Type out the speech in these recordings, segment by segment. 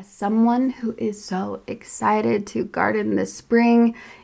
As someone who is so excited to garden this spring,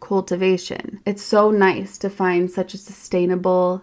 cultivation. It's so nice to find such a sustainable,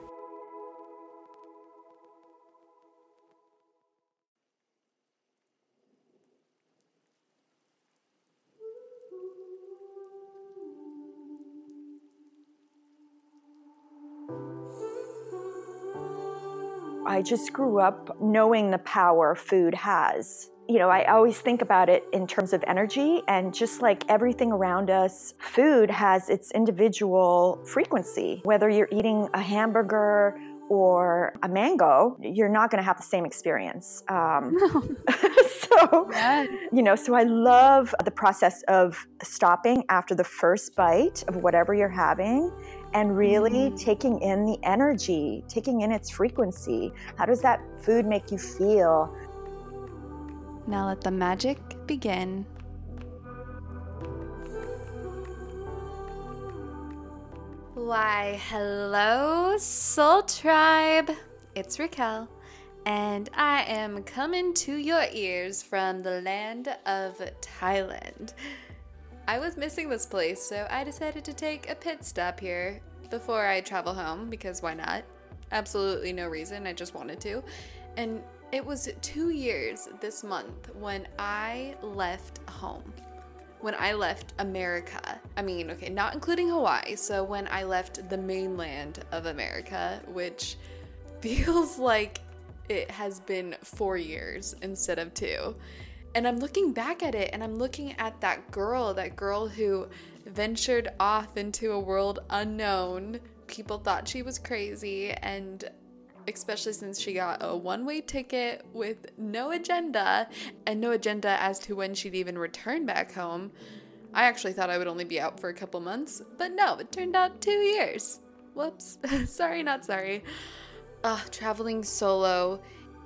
I just grew up knowing the power food has you know, I always think about it in terms of energy, and just like everything around us, food has its individual frequency. Whether you're eating a hamburger or a mango, you're not going to have the same experience. Um, so, you know, so I love the process of stopping after the first bite of whatever you're having and really mm. taking in the energy, taking in its frequency. How does that food make you feel? Now let the magic begin. Why, hello, Soul Tribe! It's Raquel, and I am coming to your ears from the land of Thailand. I was missing this place, so I decided to take a pit stop here before I travel home because why not? Absolutely no reason, I just wanted to. And it was two years this month when I left home. When I left America. I mean, okay, not including Hawaii. So when I left the mainland of America, which feels like it has been four years instead of two. And I'm looking back at it and I'm looking at that girl, that girl who ventured off into a world unknown. People thought she was crazy, and especially since she got a one way ticket with no agenda and no agenda as to when she'd even return back home. I actually thought I would only be out for a couple months, but no, it turned out two years. Whoops. sorry, not sorry. Uh, traveling solo,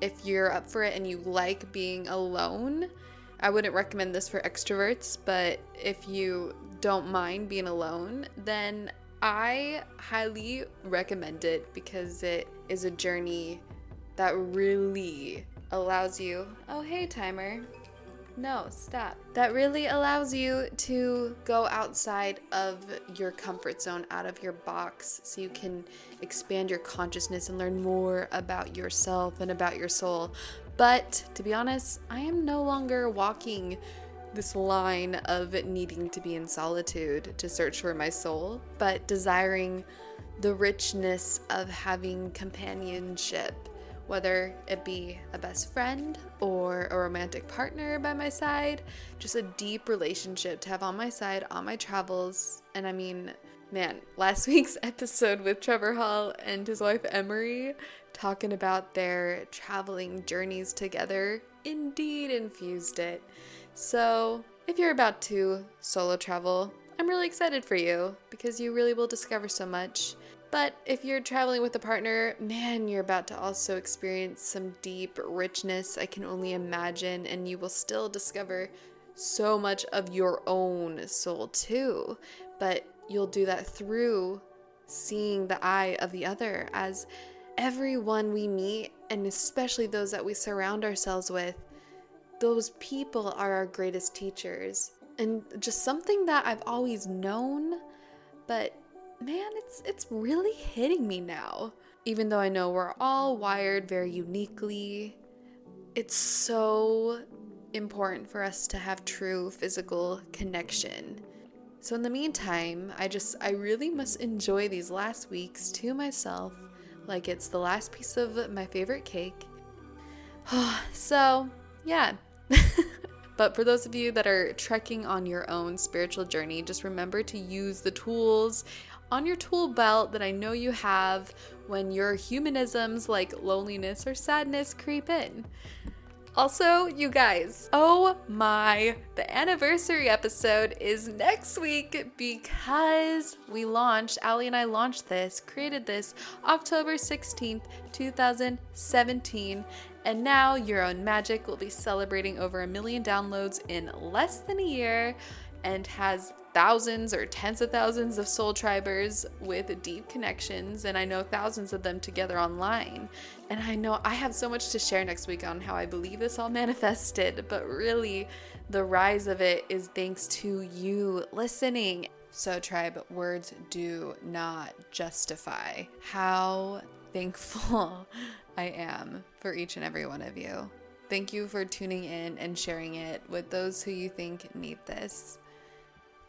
if you're up for it and you like being alone, I wouldn't recommend this for extroverts, but if you don't mind being alone, then I highly recommend it because it is a journey that really allows you. Oh, hey, timer. No, stop. That really allows you to go outside of your comfort zone, out of your box, so you can expand your consciousness and learn more about yourself and about your soul. But to be honest, I am no longer walking this line of needing to be in solitude to search for my soul, but desiring the richness of having companionship, whether it be a best friend or a romantic partner by my side, just a deep relationship to have on my side on my travels. And I mean, man, last week's episode with Trevor Hall and his wife Emory talking about their traveling journeys together indeed infused it. So, if you're about to solo travel, I'm really excited for you because you really will discover so much. But if you're traveling with a partner, man, you're about to also experience some deep richness I can only imagine, and you will still discover so much of your own soul too. But you'll do that through seeing the eye of the other as everyone we meet, and especially those that we surround ourselves with, those people are our greatest teachers. And just something that I've always known, but man, it's it's really hitting me now. Even though I know we're all wired very uniquely, it's so important for us to have true physical connection. So in the meantime, I just I really must enjoy these last weeks to myself like it's the last piece of my favorite cake. so, yeah, but for those of you that are trekking on your own spiritual journey, just remember to use the tools on your tool belt that I know you have when your humanisms like loneliness or sadness creep in. Also, you guys, oh my, the anniversary episode is next week because we launched, Ali and I launched this, created this October 16th, 2017. And now Your Own Magic will be celebrating over a million downloads in less than a year and has thousands or tens of thousands of soul tribers with deep connections, and I know thousands of them together online. And I know I have so much to share next week on how I believe this all manifested, but really, the rise of it is thanks to you listening. So, tribe, words do not justify how thankful I am for each and every one of you. Thank you for tuning in and sharing it with those who you think need this.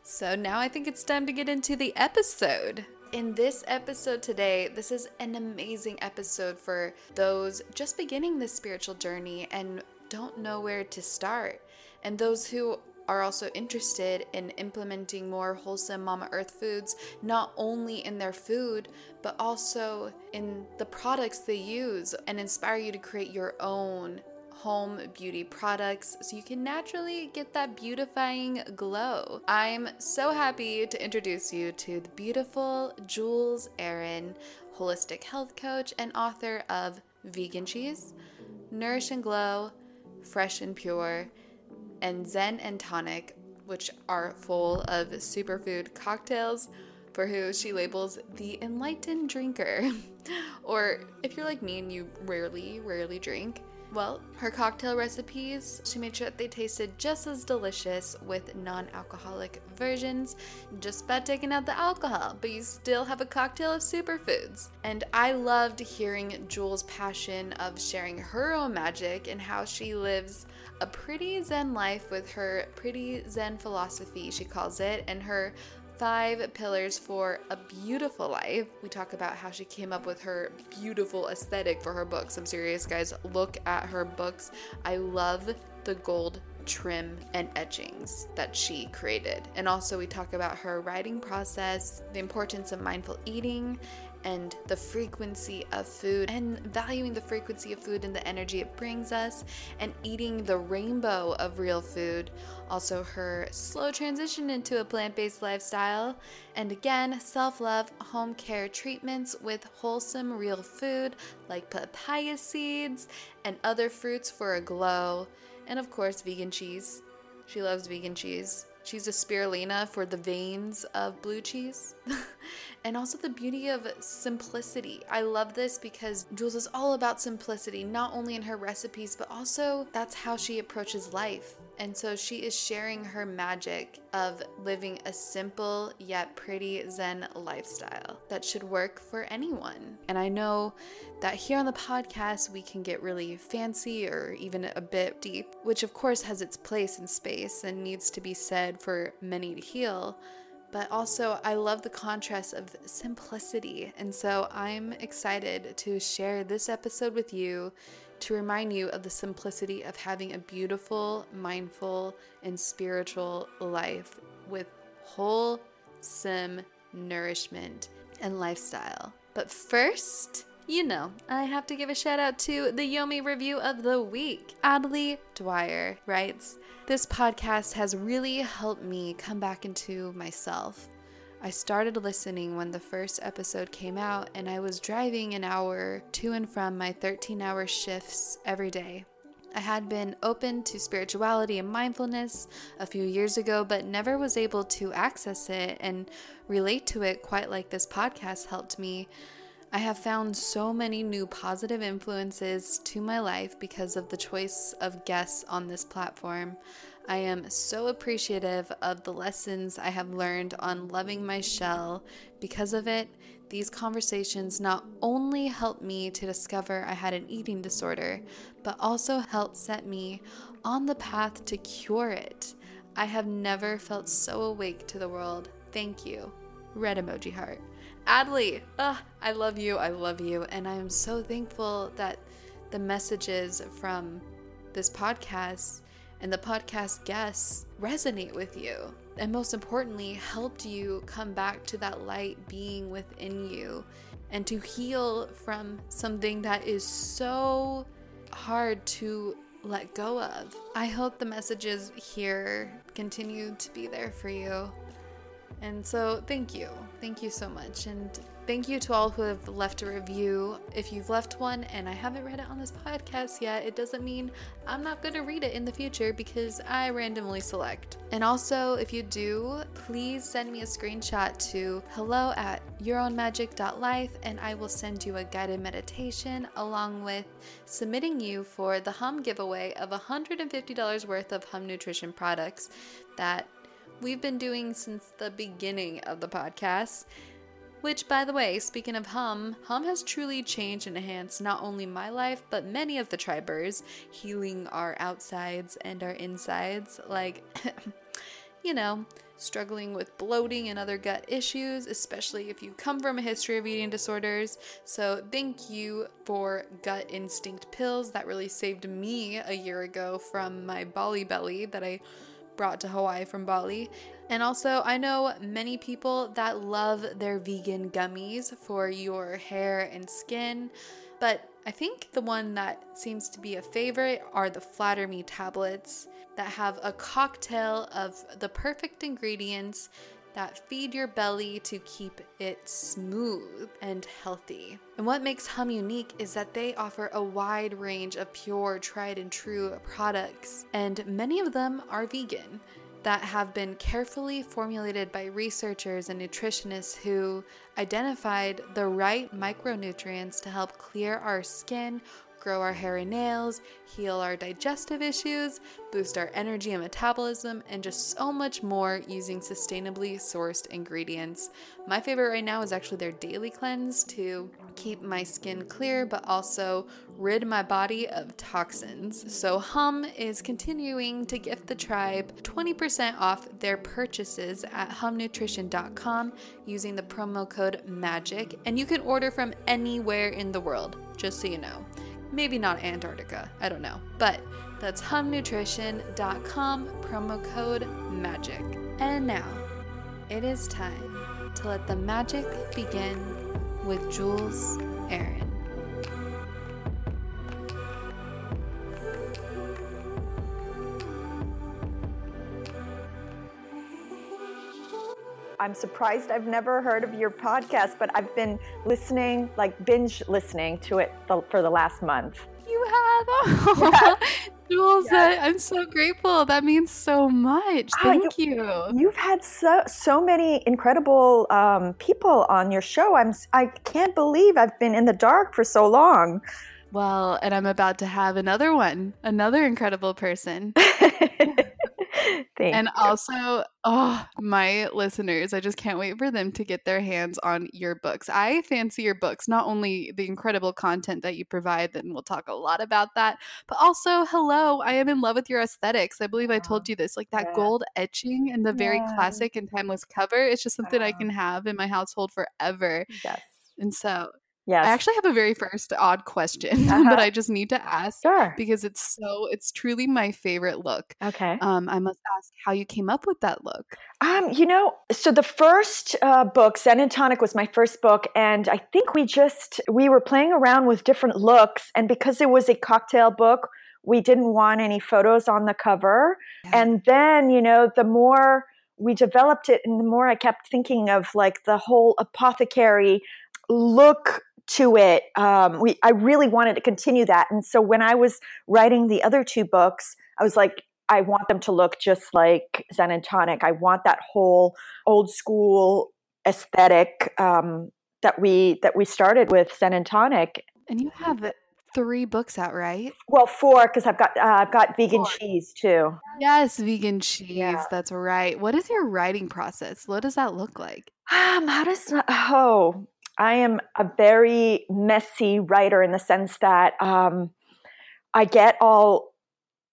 So now I think it's time to get into the episode. In this episode today, this is an amazing episode for those just beginning this spiritual journey and don't know where to start, and those who are also interested in implementing more wholesome Mama Earth foods, not only in their food, but also in the products they use, and inspire you to create your own home beauty products so you can naturally get that beautifying glow. I'm so happy to introduce you to the beautiful Jules Aron, holistic health coach and author of Vegan Cheese, Nourish and Glow, Fresh and Pure, and Zen and Tonic, which are full of superfood cocktails for who she labels the enlightened drinker. or if you're like me and you rarely, rarely drink, well, her cocktail recipes, she made sure that they tasted just as delicious with non alcoholic versions, just by taking out the alcohol, but you still have a cocktail of superfoods. And I loved hearing Jules' passion of sharing her own magic and how she lives a pretty Zen life with her pretty Zen philosophy, she calls it, and her five pillars for a beautiful life. We talk about how she came up with her beautiful aesthetic for her books. I'm serious, guys. Look at her books. I love the gold trim and etchings that she created. And also, we talk about her writing process, the importance of mindful eating, and the frequency of food and valuing the frequency of food and the energy it brings us and eating the rainbow of real food. Also, her slow transition into a plant based lifestyle. And again, self love, home care treatments with wholesome real food like papaya seeds and other fruits for a glow. And of course, vegan cheese. She loves vegan cheese. She's a spirulina for the veins of blue cheese. and also the beauty of simplicity. I love this because Jules is all about simplicity, not only in her recipes, but also that's how she approaches life. And so she is sharing her magic of living a simple yet pretty Zen lifestyle that should work for anyone. And I know that here on the podcast, we can get really fancy or even a bit deep, which of course has its place in space and needs to be said for many to heal but also I love the contrast of simplicity. And so I'm excited to share this episode with you to remind you of the simplicity of having a beautiful, mindful, and spiritual life with wholesome nourishment and lifestyle. But first, you know, I have to give a shout out to the Yomi review of the week. Adley Dwyer writes, This podcast has really helped me come back into myself. I started listening when the first episode came out, and I was driving an hour to and from my 13 hour shifts every day. I had been open to spirituality and mindfulness a few years ago, but never was able to access it and relate to it quite like this podcast helped me. I have found so many new positive influences to my life because of the choice of guests on this platform. I am so appreciative of the lessons I have learned on loving my shell. Because of it, these conversations not only helped me to discover I had an eating disorder, but also helped set me on the path to cure it. I have never felt so awake to the world. Thank you. Red emoji heart. Adley, ah, I love you. I love you. And I am so thankful that the messages from this podcast and the podcast guests resonate with you. And most importantly, helped you come back to that light being within you and to heal from something that is so hard to let go of. I hope the messages here continue to be there for you. And so, thank you. Thank you so much. And thank you to all who have left a review. If you've left one and I haven't read it on this podcast yet, it doesn't mean I'm not going to read it in the future because I randomly select. And also, if you do, please send me a screenshot to hello at yourownmagic.life and I will send you a guided meditation along with submitting you for the Hum giveaway of $150 worth of Hum Nutrition products that we've been doing since the beginning of the podcast. Which, by the way, speaking of Hum, Hum has truly changed and enhanced not only my life, but many of the tribers, healing our outsides and our insides. Like, you know, struggling with bloating and other gut issues, especially if you come from a history of eating disorders. So, thank you for Gut Instinct pills. That really saved me a year ago from my Bali belly that I brought to Hawaii from Bali. And also, I know many people that love their vegan gummies for your hair and skin, but I think the one that seems to be a favorite are the Flatter Me tablets that have a cocktail of the perfect ingredients that feed your belly to keep it smooth and healthy. And what makes Hum unique is that they offer a wide range of pure, tried and true products, and many of them are vegan that have been carefully formulated by researchers and nutritionists who identified the right micronutrients to help clear our skin, grow our hair and nails, heal our digestive issues, boost our energy and metabolism, and just so much more using sustainably sourced ingredients. My favorite right now is actually their daily cleanse to keep my skin clear, but also rid my body of toxins. So, Hum is continuing to gift the tribe 20% off their purchases at humnutrition.com using the promo code MAGIC, and you can order from anywhere in the world, just so you know. Maybe not Antarctica, I don't know. But that's humnutrition.com, promo code MAGIC. And now, it is time to let the magic begin with Jules Aron. I'm surprised I've never heard of your podcast, but I've been listening, like binge listening to it for the last month. You have? Oh, Jules, yes. I'm so grateful. That means so much. Thank you, you. You've had so so many incredible um, people on your show. I'm I can't believe I've been in the dark for so long. Well, and I'm about to have another one, another incredible person. And also, oh, my listeners, I just can't wait for them to get their hands on your books. I fancy your books, not only the incredible content that you provide, then we'll talk a lot about that, but also, hello, I am in love with your aesthetics. I believe I told you this, like that yeah. gold etching and the very yeah. classic and timeless cover. It's just something I can have in my household forever. Yes. And so Yes. I actually have a very first odd question, uh-huh. but I just need to ask sure. because it's so it's truly my favorite look. Okay. Um, I must ask how you came up with that look. Um, you know, so the first uh, book, Zen and Tonic, was my first book, and I think we just we were playing around with different looks, and because it was a cocktail book, we didn't want any photos on the cover, yeah. and then you know the more we developed it and the more i kept thinking of like the whole apothecary look to it. Um, we I really wanted to continue that, and so when I was writing the other two books, I was like, I want them to look just like Zen and Tonic. I want that whole old school aesthetic um, that we that we started with Zen and Tonic. And you have three books out, right? Well, four because I've got uh, I've got vegan four. cheese too. Yes, vegan cheese. Yeah. That's right. What is your writing process? What does that look like? Um, how does oh I am a very messy writer in the sense that um, I get all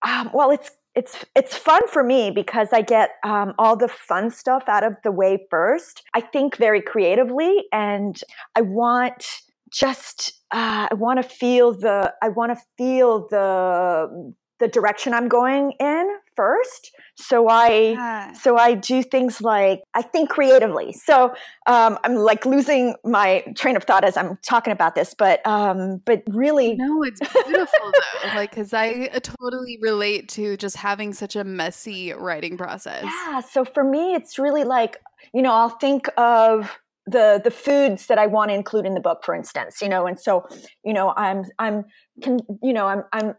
um, well. It's it's it's fun for me because I get um, all the fun stuff out of the way first. I think very creatively, and I want just uh, I want to feel the I want to feel the the direction I'm going in first. So I yeah. so I do things like I think creatively. So um, I'm like losing my train of thought as I'm talking about this, but um, but really, no, it's beautiful though. Like because I uh, totally relate to just having such a messy writing process. Yeah. So for me, it's really like you know I'll think of the the foods that I want to include in the book, for instance, you know, and so you know I'm I'm can you know I'm I'm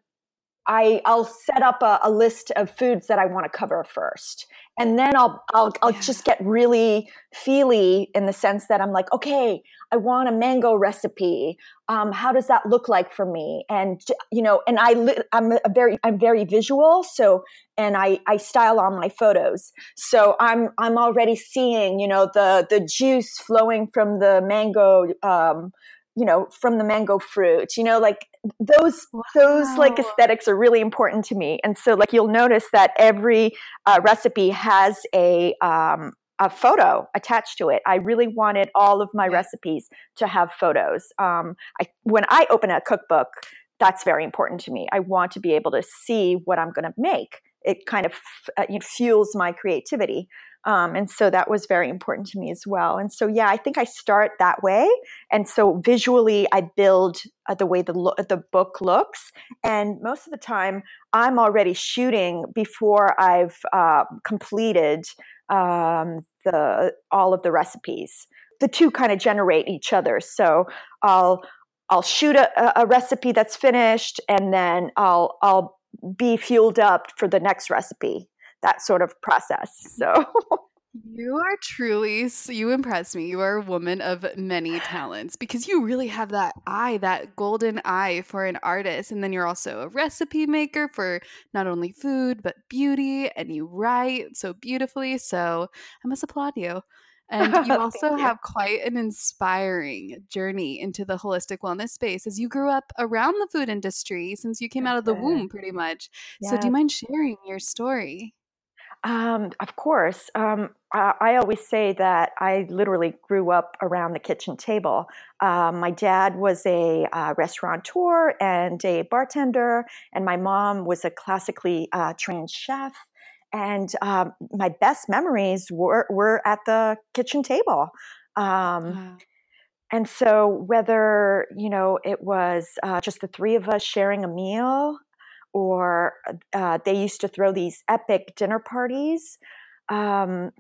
I, I'll set up a, a, list of foods that I want to cover first. And then I'll, I'll, I'll yeah. just get really feely in the sense that I'm like, okay, I want a mango recipe. Um, how does that look like for me? And, you know, and I, I'm a very, I'm very visual. So, and I, I style on my photos. So I'm, I'm already seeing, you know, the, the juice flowing from the mango, um, you know, from the mango fruit, you know, like those wow. those like aesthetics are really important to me. And so like you'll notice that every uh, recipe has a um, a photo attached to it. I really wanted all of my recipes to have photos. Um, I, when I open a cookbook, that's very important to me. I want to be able to see what I'm going to make. It kind of uh, it fuels my creativity. Um, and so that was very important to me as well. And so, yeah, I think I start that way. And so visually, I build uh, the way the, lo- the book looks. And most of the time, I'm already shooting before I've uh, completed um, the all of the recipes. The two kind of generate each other. So I'll I'll shoot a, a recipe that's finished, and then I'll I'll be fueled up for the next recipe. That sort of process. So. You are truly, you impress me. You are a woman of many talents because you really have that eye, that golden eye for an artist. And then you're also a recipe maker for not only food, but beauty. And you write so beautifully. So I must applaud you. And you also you. have quite an inspiring journey into the holistic wellness space as you grew up around the food industry since you came out of the womb, pretty much. Yes. So, do you mind sharing your story? Um, of course. Um, I, I, always say that I literally grew up around the kitchen table. Um, my dad was a uh, restaurateur and a bartender, and my mom was a classically uh, trained chef. And um, my best memories were, were at the kitchen table. Um, wow. And so, whether you know it was uh, just the three of us sharing a meal, or uh, they used to throw these epic dinner parties. Um,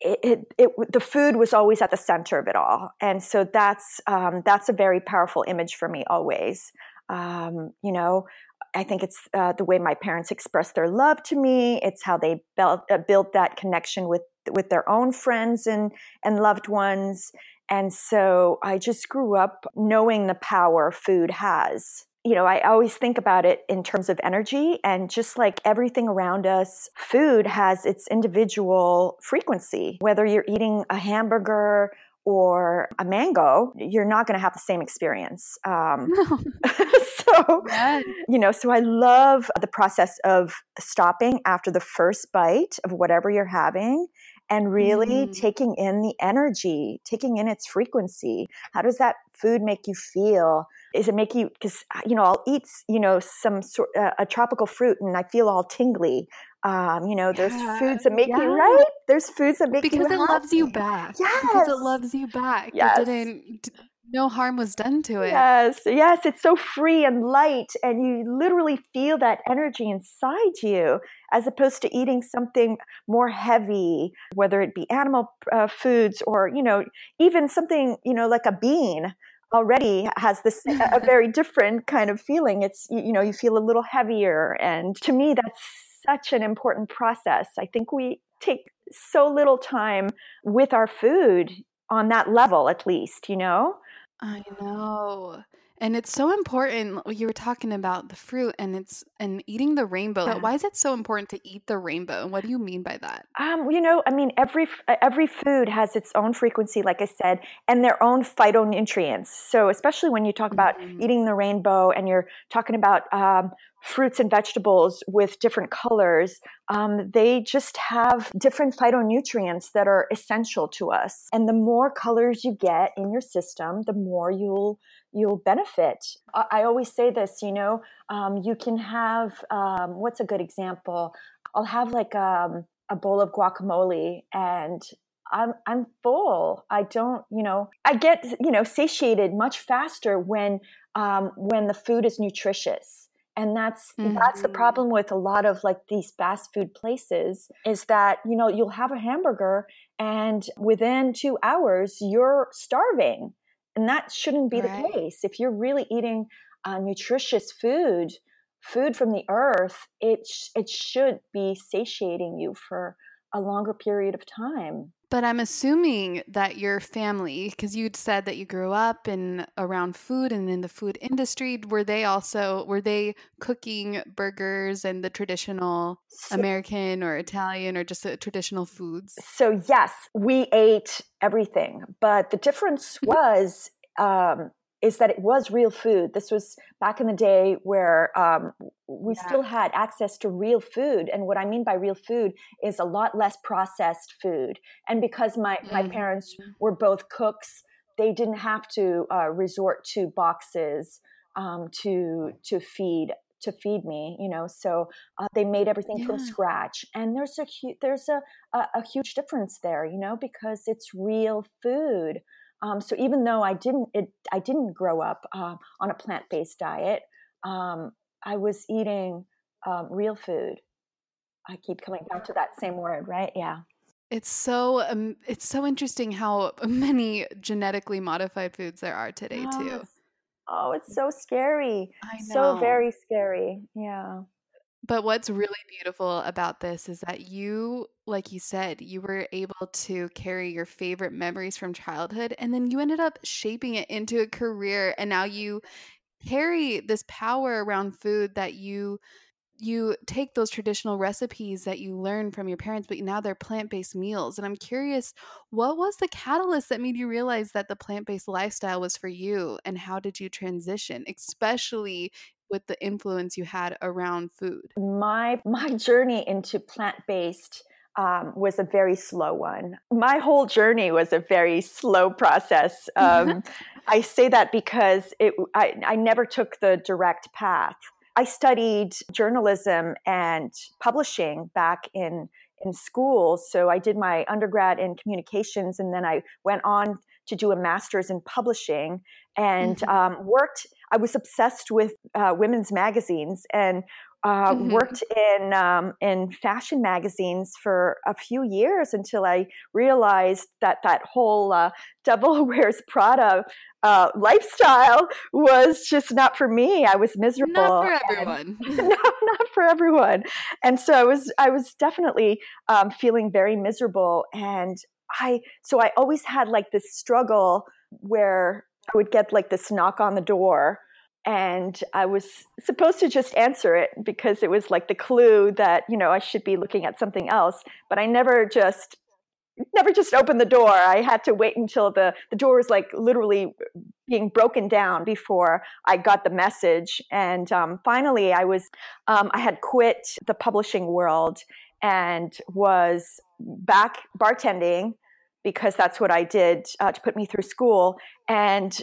it, it, it, the food was always at the center of it all, and so that's um, that's a very powerful image for me always. Um, you know, I think it's uh, the way my parents expressed their love to me. It's how they built uh, built that connection with with their own friends and and loved ones. And so I just grew up knowing the power food has you know, I always think about it in terms of energy and just like everything around us, food has its individual frequency. Whether you're eating a hamburger or a mango, you're not going to have the same experience. Um, so, yeah. you know, so I love the process of stopping after the first bite of whatever you're having and really mm. taking in the energy, taking in its frequency. How does that food make you feel? Is it make you because uh, you know I'll eat you know some sort uh, a tropical fruit and I feel all tingly. Um, you know, there's yeah. foods that make yeah. you right. There's foods that make because you because it happy. loves you back. Yes, because it loves you back. Yes. It didn't no harm was done to it. Yes, yes, it's so free and light, and you literally feel that energy inside you, as opposed to eating something more heavy, whether it be animal uh, foods or you know even something you know like a bean already has this a very different kind of feeling. It's you know you feel a little heavier, and to me that's such an important process. I think we take so little time with our food on that level, at least, you know. I know. And it's so important. You were talking about the fruit and it's and eating the rainbow. But why is it so important to eat the rainbow? And what do you mean by that? Um, you know, I mean, every every food has its own frequency, like I said, and their own phytonutrients. So, especially when you talk about mm-hmm. eating the rainbow, and you're talking about um, fruits and vegetables with different colors, um, they just have different phytonutrients that are essential to us. And the more colors you get in your system, the more you'll you'll benefit. I, I always say this, you know, um, you can have um, what's a good example? I'll have like um, a bowl of guacamole and I'm I'm full. I don't, you know, I get you know satiated much faster when um, when the food is nutritious and that's mm-hmm. that's the mm-hmm. problem with a lot of like these fast food places is that you know you'll have a hamburger and within 2 hours you're starving and that shouldn't be right. the case if you're really eating uh, nutritious food food from the earth it sh- it should be satiating you for a longer period of time but I'm assuming that your family, because you'd said that you grew up in around food and in the food industry, were they also were they cooking burgers and the traditional so, American or Italian or just the traditional foods? So yes, we ate everything, but the difference was um, is that it was real food. This was back in the day where um, we yeah. still had access to real food. And what I mean by real food is a lot less processed food. And because my, mm-hmm. my parents were both cooks, they didn't have to uh, resort to boxes um, to to feed to feed me you know so uh, they made everything yeah. from scratch and there's a hu- there's a, a, a huge difference there you know because it's real food um, so even though I didn't, it, I didn't grow up uh, on a plant-based diet, um, I was eating um, real food. I keep coming back to that same word, right? Yeah. It's so um, it's so interesting how many genetically modified foods there are today oh, too. It's, oh, it's so scary. I know. So very scary. Yeah. But what's really beautiful about this is that you, like you said, you were able to carry your favorite memories from childhood and then you ended up shaping it into a career and now you carry this power around food that you you take those traditional recipes that you learned from your parents but now they're plant-based meals and i'm curious what was the catalyst that made you realize that the plant-based lifestyle was for you and how did you transition especially with the influence you had around food? My my journey into plant based um, was a very slow one. My whole journey was a very slow process. Um, I say that because it, I, I never took the direct path. I studied journalism and publishing back in in school. So I did my undergrad in communications, and then I went on to do a master's in publishing and mm-hmm. um, worked I was obsessed with uh, women's magazines and uh, mm-hmm. worked in um, in fashion magazines for a few years until I realized that that whole uh, devil wears Prada uh, lifestyle was just not for me. I was miserable. Not for everyone. no, not for everyone. And so I was I was definitely um, feeling very miserable. And I so I always had like this struggle where I would get like this knock on the door and I was supposed to just answer it because it was like the clue that you know I should be looking at something else but I never just never just opened the door. I had to wait until the the door was like literally being broken down before I got the message and um, finally I was um, I had quit the publishing world and was back bartending because that's what I did uh, to put me through school. And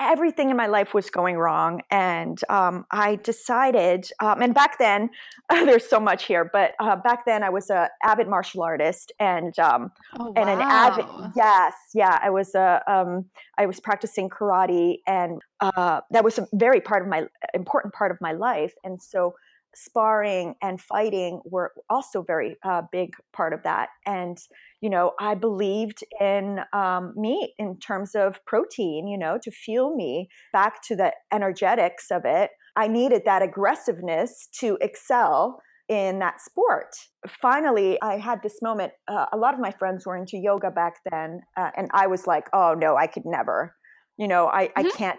everything in my life was going wrong and um, i decided um, and back then there's so much here but uh, back then i was a avid martial artist and um, oh, and an avid yes yeah i was a um, I was practicing karate and uh, that was a very part of my important part of my life and so sparring and fighting were also very uh, big part of that and you know i believed in um, meat in terms of protein you know to fuel me back to the energetics of it i needed that aggressiveness to excel in that sport finally i had this moment uh, a lot of my friends were into yoga back then uh, and i was like oh no i could never you know i, mm-hmm. I can't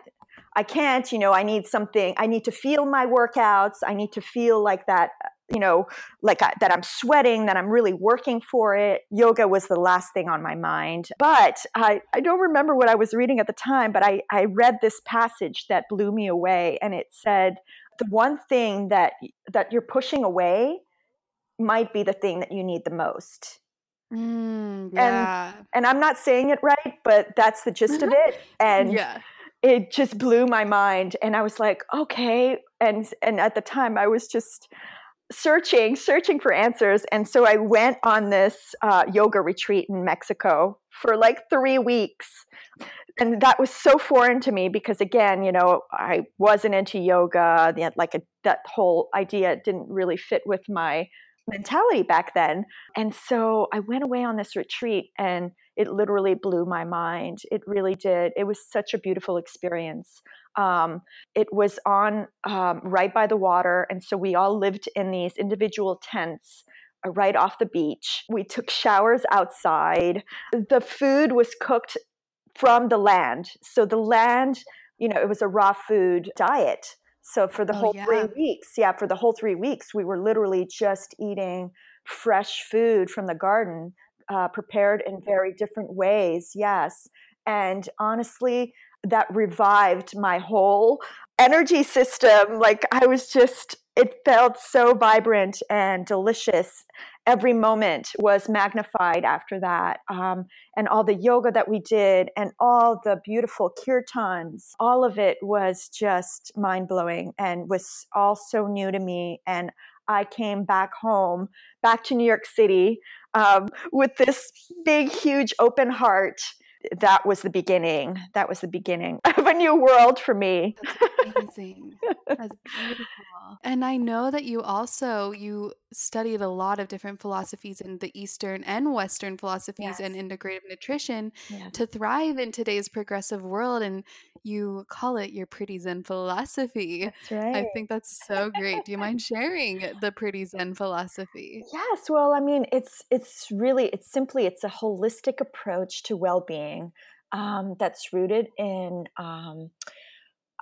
I can't, you know, I need something, I need to feel my workouts. I need to feel like that, you know, like I, that I'm sweating, that I'm really working for it. Yoga was the last thing on my mind. But I, I don't remember what I was reading at the time, but I, I read this passage that blew me away. And it said, the one thing that, that you're pushing away might be the thing that you need the most. Mm, yeah. And, and I'm not saying it right, but that's the gist of it. And yeah it just blew my mind and i was like okay and and at the time i was just searching searching for answers and so i went on this uh, yoga retreat in mexico for like three weeks and that was so foreign to me because again you know i wasn't into yoga like a, that whole idea didn't really fit with my mentality back then and so i went away on this retreat and it literally blew my mind. It really did. It was such a beautiful experience. Um, it was on um, right by the water, and so we all lived in these individual tents uh, right off the beach. We took showers outside. The food was cooked from the land. So the land, you know, it was a raw food diet. So for the oh, whole yeah. three weeks, yeah, for the whole three weeks, we were literally just eating fresh food from the garden uh, prepared in very different ways. Yes. And honestly, that revived my whole energy system. Like I was just, it felt so vibrant and delicious. Every moment was magnified after that. Um, and all the yoga that we did and all the beautiful kirtans, all of it was just mind blowing and was all so new to me. And I came back home, back to New York City um, with this big, huge open heart that was the beginning. That was the beginning of a new world for me. Amazing. That's beautiful. And I know that you also you studied a lot of different philosophies in the Eastern and Western philosophies yes. and integrative nutrition yes. to thrive in today's progressive world. And you call it your pretty Zen philosophy. Right. I think that's so great. Do you mind sharing the pretty Zen philosophy? Yes. Well, I mean, it's it's really it's simply it's a holistic approach to well-being um, that's rooted in um,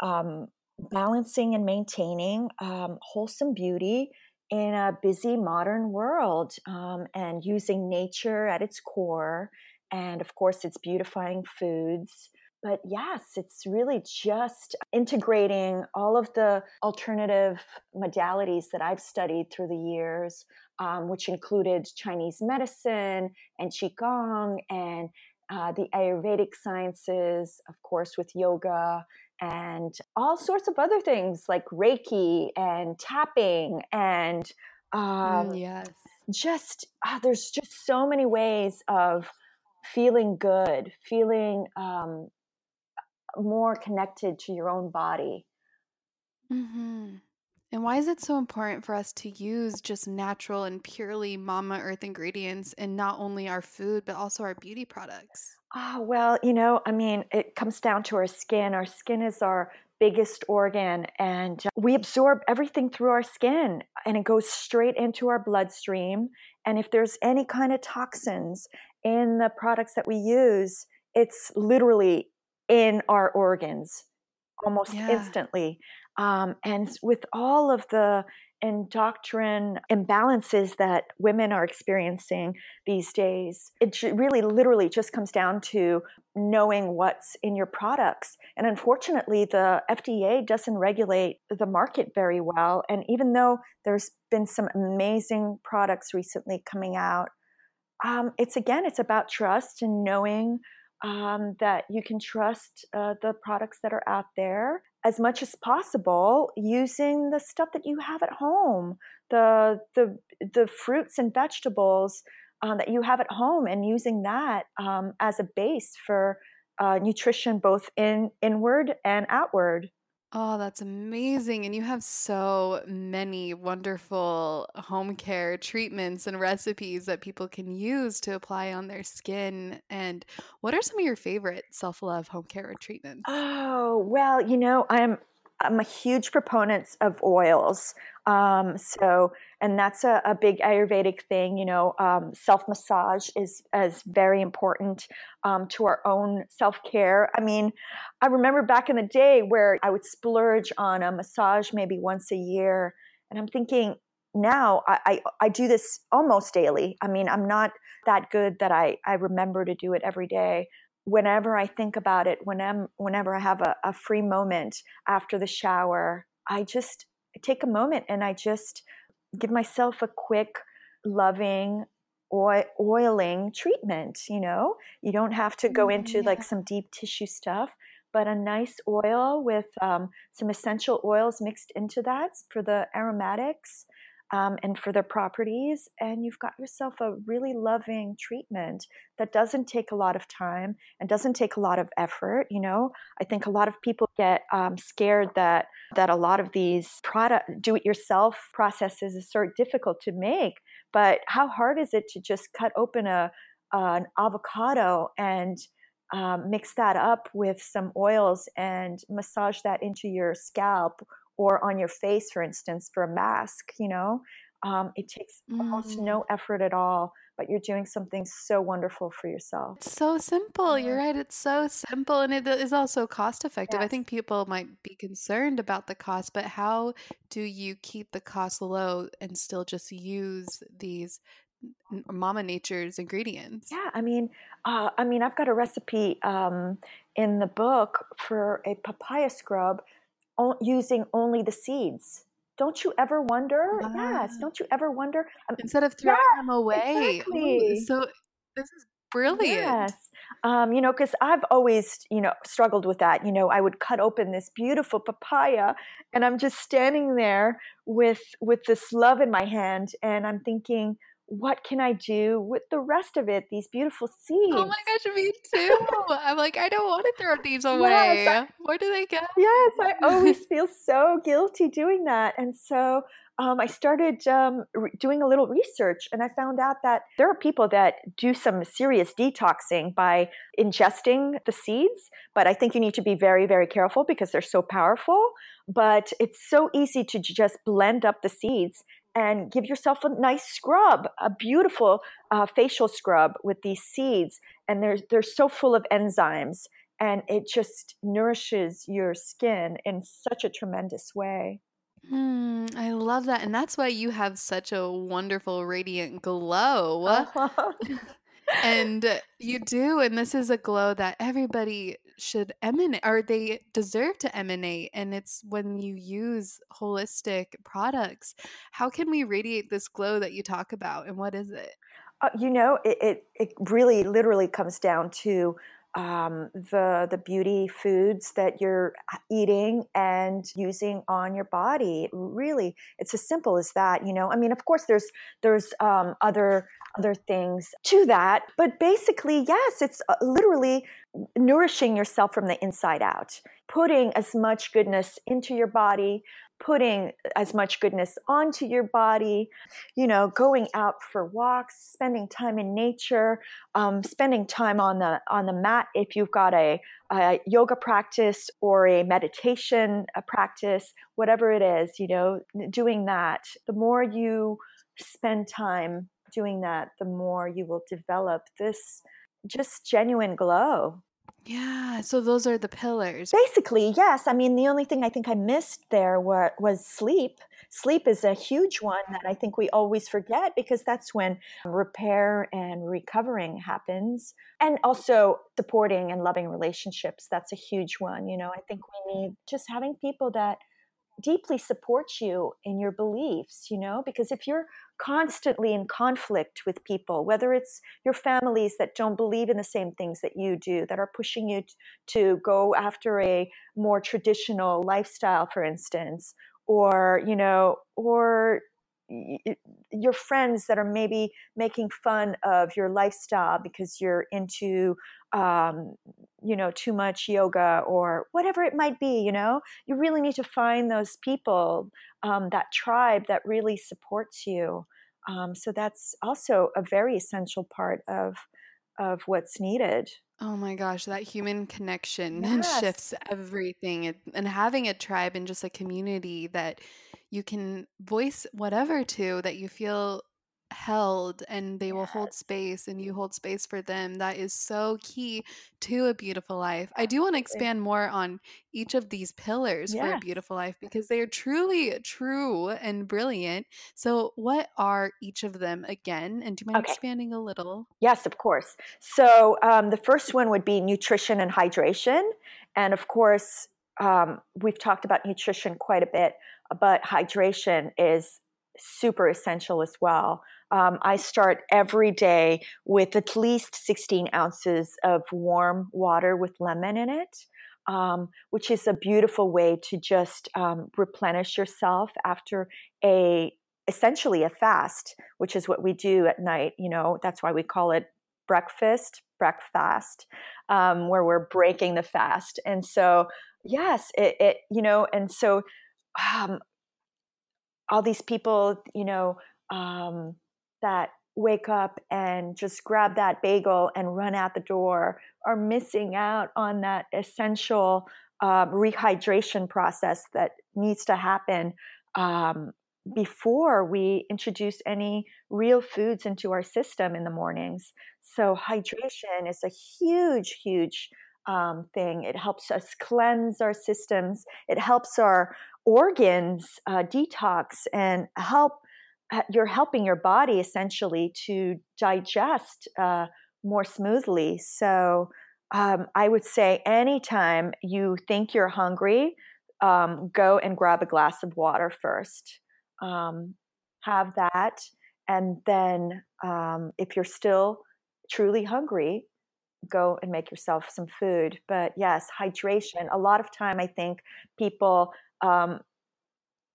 um, balancing and maintaining um, wholesome beauty in a busy modern world um, and using nature at its core. And of course, it's beautifying foods. But yes, it's really just integrating all of the alternative modalities that I've studied through the years, um, which included Chinese medicine and Qigong and uh, the Ayurvedic sciences, of course, with yoga and all sorts of other things like Reiki and tapping and mm, um, yes, just uh, there's just so many ways of feeling good, feeling um, more connected to your own body. Mm-hmm. And why is it so important for us to use just natural and purely mama earth ingredients in not only our food, but also our beauty products? Oh, well, you know, I mean, it comes down to our skin. Our skin is our biggest organ, and we absorb everything through our skin, and it goes straight into our bloodstream. And if there's any kind of toxins in the products that we use, it's literally in our organs almost yeah. instantly. Um, and with all of the endocrine imbalances that women are experiencing these days, it really literally just comes down to knowing what's in your products. And unfortunately, the FDA doesn't regulate the market very well. And even though there's been some amazing products recently coming out, um, it's again, it's about trust and knowing um, that you can trust uh, the products that are out there as much as possible using the stuff that you have at home the the the fruits and vegetables um, that you have at home and using that um, as a base for uh, nutrition both in inward and outward Oh, that's amazing. And you have so many wonderful home care treatments and recipes that people can use to apply on their skin. And what are some of your favorite self love home care treatments? Oh, well, you know, I'm I'm a huge proponent of oils. Um, so, and that's a, a, big Ayurvedic thing. You know, um, self massage is is very important um, to our own self care. I mean, I remember back in the day where I would splurge on a massage maybe once a year, and I'm thinking now I, I, I do this almost daily. I mean, I'm not that good that I I remember to do it every day whenever I think about it, whenever, whenever I have a, a free moment after the shower, I just take a moment and I just give myself a quick, loving, oiling treatment. You know, you don't have to go into yeah. like some deep tissue stuff, but a nice oil with um, some essential oils mixed into that for the aromatics um, and for their properties. And you've got yourself a really loving treatment that doesn't take a lot of time and doesn't take a lot of effort. You know, I think a lot of people get um, scared that that a lot of these product do-it-yourself processes is sort of difficult to make. But how hard is it to just cut open a an avocado and um, mix that up with some oils and massage that into your scalp or on your face, for instance, for a mask, you know, um, it takes mm. almost no effort at all, but you're doing something so wonderful for yourself. It's so simple. You're right. It's so simple and it is also cost effective. Yes. I think people might be concerned about the cost, but how do you keep the cost low and still just use these Mama Nature's ingredients. Yeah, I mean, uh, I mean, I've got a recipe um, in the book for a papaya scrub o- using only the seeds. Don't you ever wonder? Yes, don't you ever wonder? Um, Instead of throwing yeah, them away. Ooh, exactly. so this is brilliant. Yes. Um, you know, because I've always, you know, struggled with that. You know, I would cut open this beautiful papaya and I'm just standing there with with this love in my hand and I'm thinking, what can I do with the rest of it? These beautiful seeds. Oh my gosh, me too. I'm like, I don't want to throw these Yes, away. I- Where do they go? Yes, I always feel so guilty doing that. And so um, I started um, re- doing a little research and I found out that there are people that do some serious detoxing by ingesting the seeds. But I think you need to be very, very careful because they're so powerful. But it's so easy to just blend up the seeds and give yourself a nice scrub, a beautiful uh, facial scrub with these seeds. And they're, they're so full of enzymes and it just nourishes your skin in such a tremendous way. Hmm, I love that. And that's why you have such a wonderful, radiant glow. Uh-huh. And you do. And this is a glow that everybody should emanate, or they deserve to emanate. And it's when you use holistic products. How can we radiate this glow that you talk about? And what is it? Uh, you know, it, it, it really literally comes down to um, the the beauty foods that you're eating and using on your body. Really, it's as simple as that. You know, I mean, of course, there's there's um, other other things to that, but basically, yes, it's uh, literally nourishing yourself from the inside out, putting as much goodness into your body, putting as much goodness onto your body, you know, going out for walks, spending time in nature, um, spending time on the on the mat if you've got a, a yoga practice or a meditation a practice, whatever it is, you know, doing that. The more you spend time doing that, the more you will develop this just genuine glow. Yeah. So those are the pillars. Basically, yes. I mean, the only thing I think I missed there was, was sleep. Sleep is a huge one mm-hmm. that I think we always forget because that's when repair and recovering happens. And also supporting and loving relationships. That's a huge one. You know, I think we need just having people that deeply support you in your beliefs, you know, because if you're constantly in conflict with people, whether it's your families that don't believe in the same things that you do, that are pushing you to go after a more traditional lifestyle, for instance, or, you know, or your friends that are maybe making fun of your lifestyle because you're into um, you know too much yoga or whatever it might be you know you really need to find those people um, that tribe that really supports you um, so that's also a very essential part of of what's needed Oh my gosh, that human connection Yes. shifts everything. And having a tribe and just a community that you can voice whatever to that you feel held and they will hold space and you hold space for them. That is so key to a beautiful life. I do want to expand more on each of these pillars for a beautiful life because they are truly true and brilliant. So, what are each of them again? And do you mind Okay. expanding a little? Yes, of course. So um, the first one would be nutrition and hydration. And of course, um, we've talked about nutrition quite a bit, but hydration is super essential as well. Um, I start every day with at least 16 ounces of warm water with lemon in it. Um, which is a beautiful way to just um, replenish yourself after a essentially a fast, which is what we do at night. You know, that's why we call it breakfast, breakfast, um, where we're breaking the fast. And so, yes, it, it you know, and so um, all these people, you know, um, that wake up and just grab that bagel and run out the door are missing out on that essential uh, rehydration process that needs to happen um, before we introduce any real foods into our system in the mornings. So, hydration is a huge, huge um, thing. It helps us cleanse our systems, it helps our organs uh, detox and help you're helping your body essentially to digest uh, more smoothly. So um, I would say anytime you think you're hungry, um, go and grab a glass of water first. Um, have that. And then um, if you're still truly hungry, go and make yourself some food. But yes, hydration. A lot of time, I think people um,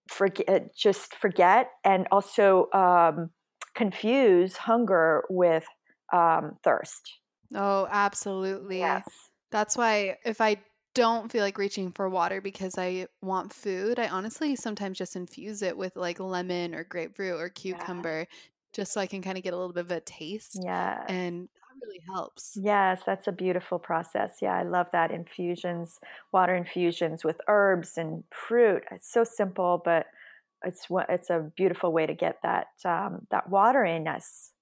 forget, just forget, and also um, confuse hunger with um, thirst. Oh, absolutely. Yes. That's why if I don't feel like reaching for water because I want food, I honestly sometimes just infuse it with like lemon or grapefruit or cucumber yeah. just so I can kind of get a little bit of a taste. Yeah. And really helps. Yes, that's a beautiful process. Yeah, I love that infusions, water infusions with herbs and fruit. It's so simple, but it's it's a beautiful way to get that um, that water in us.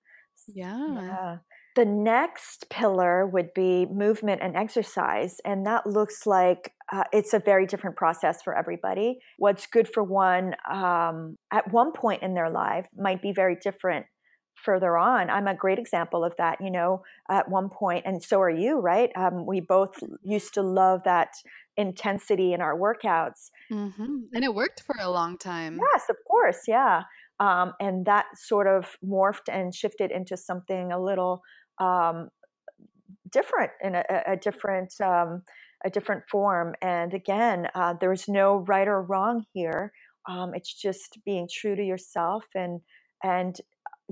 Yeah. yeah. The next pillar would be movement and exercise, and that looks like uh, it's a very different process for everybody. What's good for one um, at one point in their life might be very different further on i'm a great example of that you know at one point and so are you right um, we both used to love that intensity in our workouts mm-hmm. and it worked for a long time yes of course yeah um, and that sort of morphed and shifted into something a little um, different in a, a different um, a different form and again uh, there's no right or wrong here um, it's just being true to yourself and and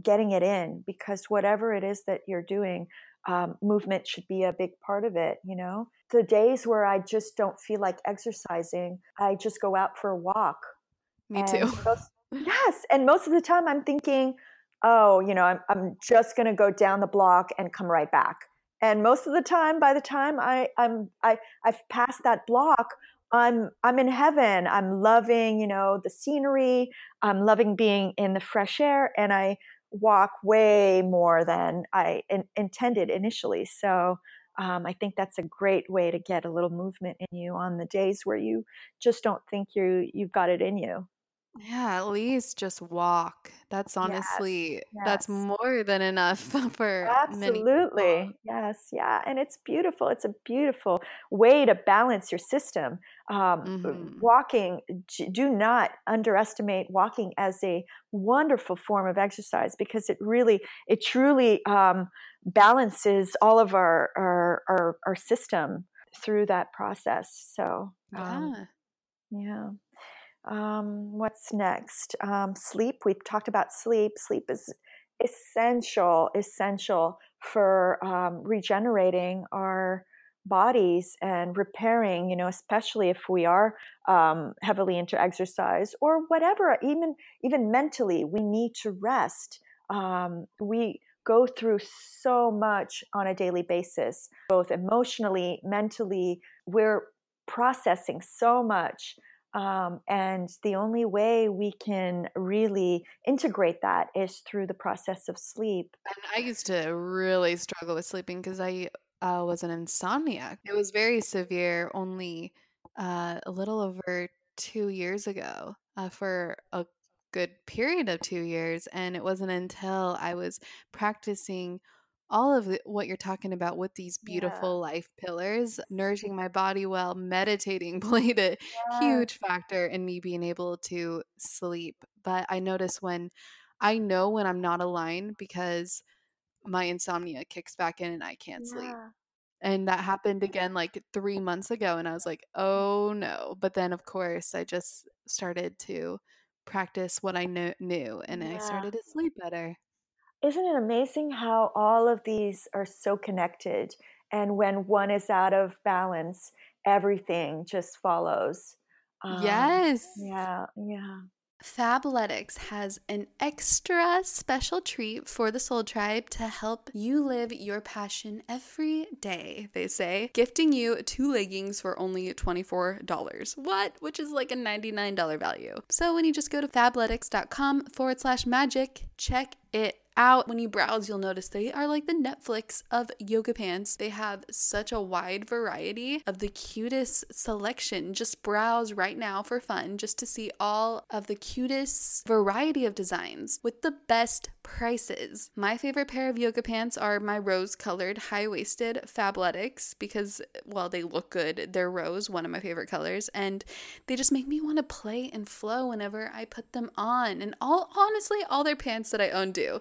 getting it in because whatever it is that you're doing um, movement should be a big part of it you know the days where i just don't feel like exercising i just go out for a walk me too most, yes and most of the time i'm thinking oh you know i'm, I'm just going to go down the block and come right back and most of the time by the time i i'm i i've passed that block I'm I'm in heaven. I'm loving, you know, the scenery. I'm loving being in the fresh air and I walk way more than I in, intended initially. So um, I think that's a great way to get a little movement in you on the days where you just don't think you you've got it in you. Yeah, at least just walk. That's honestly yes, yes. that's more than enough for Absolutely. Yes, yeah. And it's beautiful. It's a beautiful way to balance your system. Um, mm-hmm. Walking, do not underestimate walking as a wonderful form of exercise because it really, it truly um, balances all of our, our, our, our system through that process. So, um, yeah. yeah. Um, what's next? Um, sleep. We've talked about sleep. Sleep is essential, essential for um, regenerating our bodies and repairing. You know, especially if we are um, heavily into exercise or whatever. Even even mentally, we need to rest. Um, we go through so much on a daily basis, both emotionally, mentally. We're processing so much um, and the only way we can really integrate that is through the process of sleep. And I used to really struggle with sleeping because I uh, was an insomniac. It was very severe only uh, a little over two years ago uh, for a good period of two years. And it wasn't until I was practicing all of the, what you're talking about with these beautiful yeah. life pillars, mm-hmm. nourishing my body well, meditating played a yeah. huge factor in me being able to sleep. But I notice when I know when I'm not aligned because my insomnia kicks back in and I can't yeah. sleep. And that happened again like three months ago. And I was like, oh no. But then, of course, I just started to practice what I knew, knew and I started to sleep better isn't it amazing how all of these are so connected? And when one is out of balance, everything just follows. Um, yes. Yeah. Yeah. Fabletics has an extra special treat for the Soul Tribe to help you live your passion every day, they say, gifting you two leggings for only $24. What? Which is like a $99 value. So when you just go to fabletics.com forward slash magic, check it out. When you browse, you'll notice they are like the Netflix of yoga pants. They have such a wide variety of the cutest selection. Just browse right now for fun just to see all of the cutest variety of designs with the best prices. My favorite pair of yoga pants are my rose colored high waisted Fabletics because, well, they look good. They're rose, one of my favorite colors, and they just make me want to play and flow whenever I put them on. And all honestly, all their pants that I own do.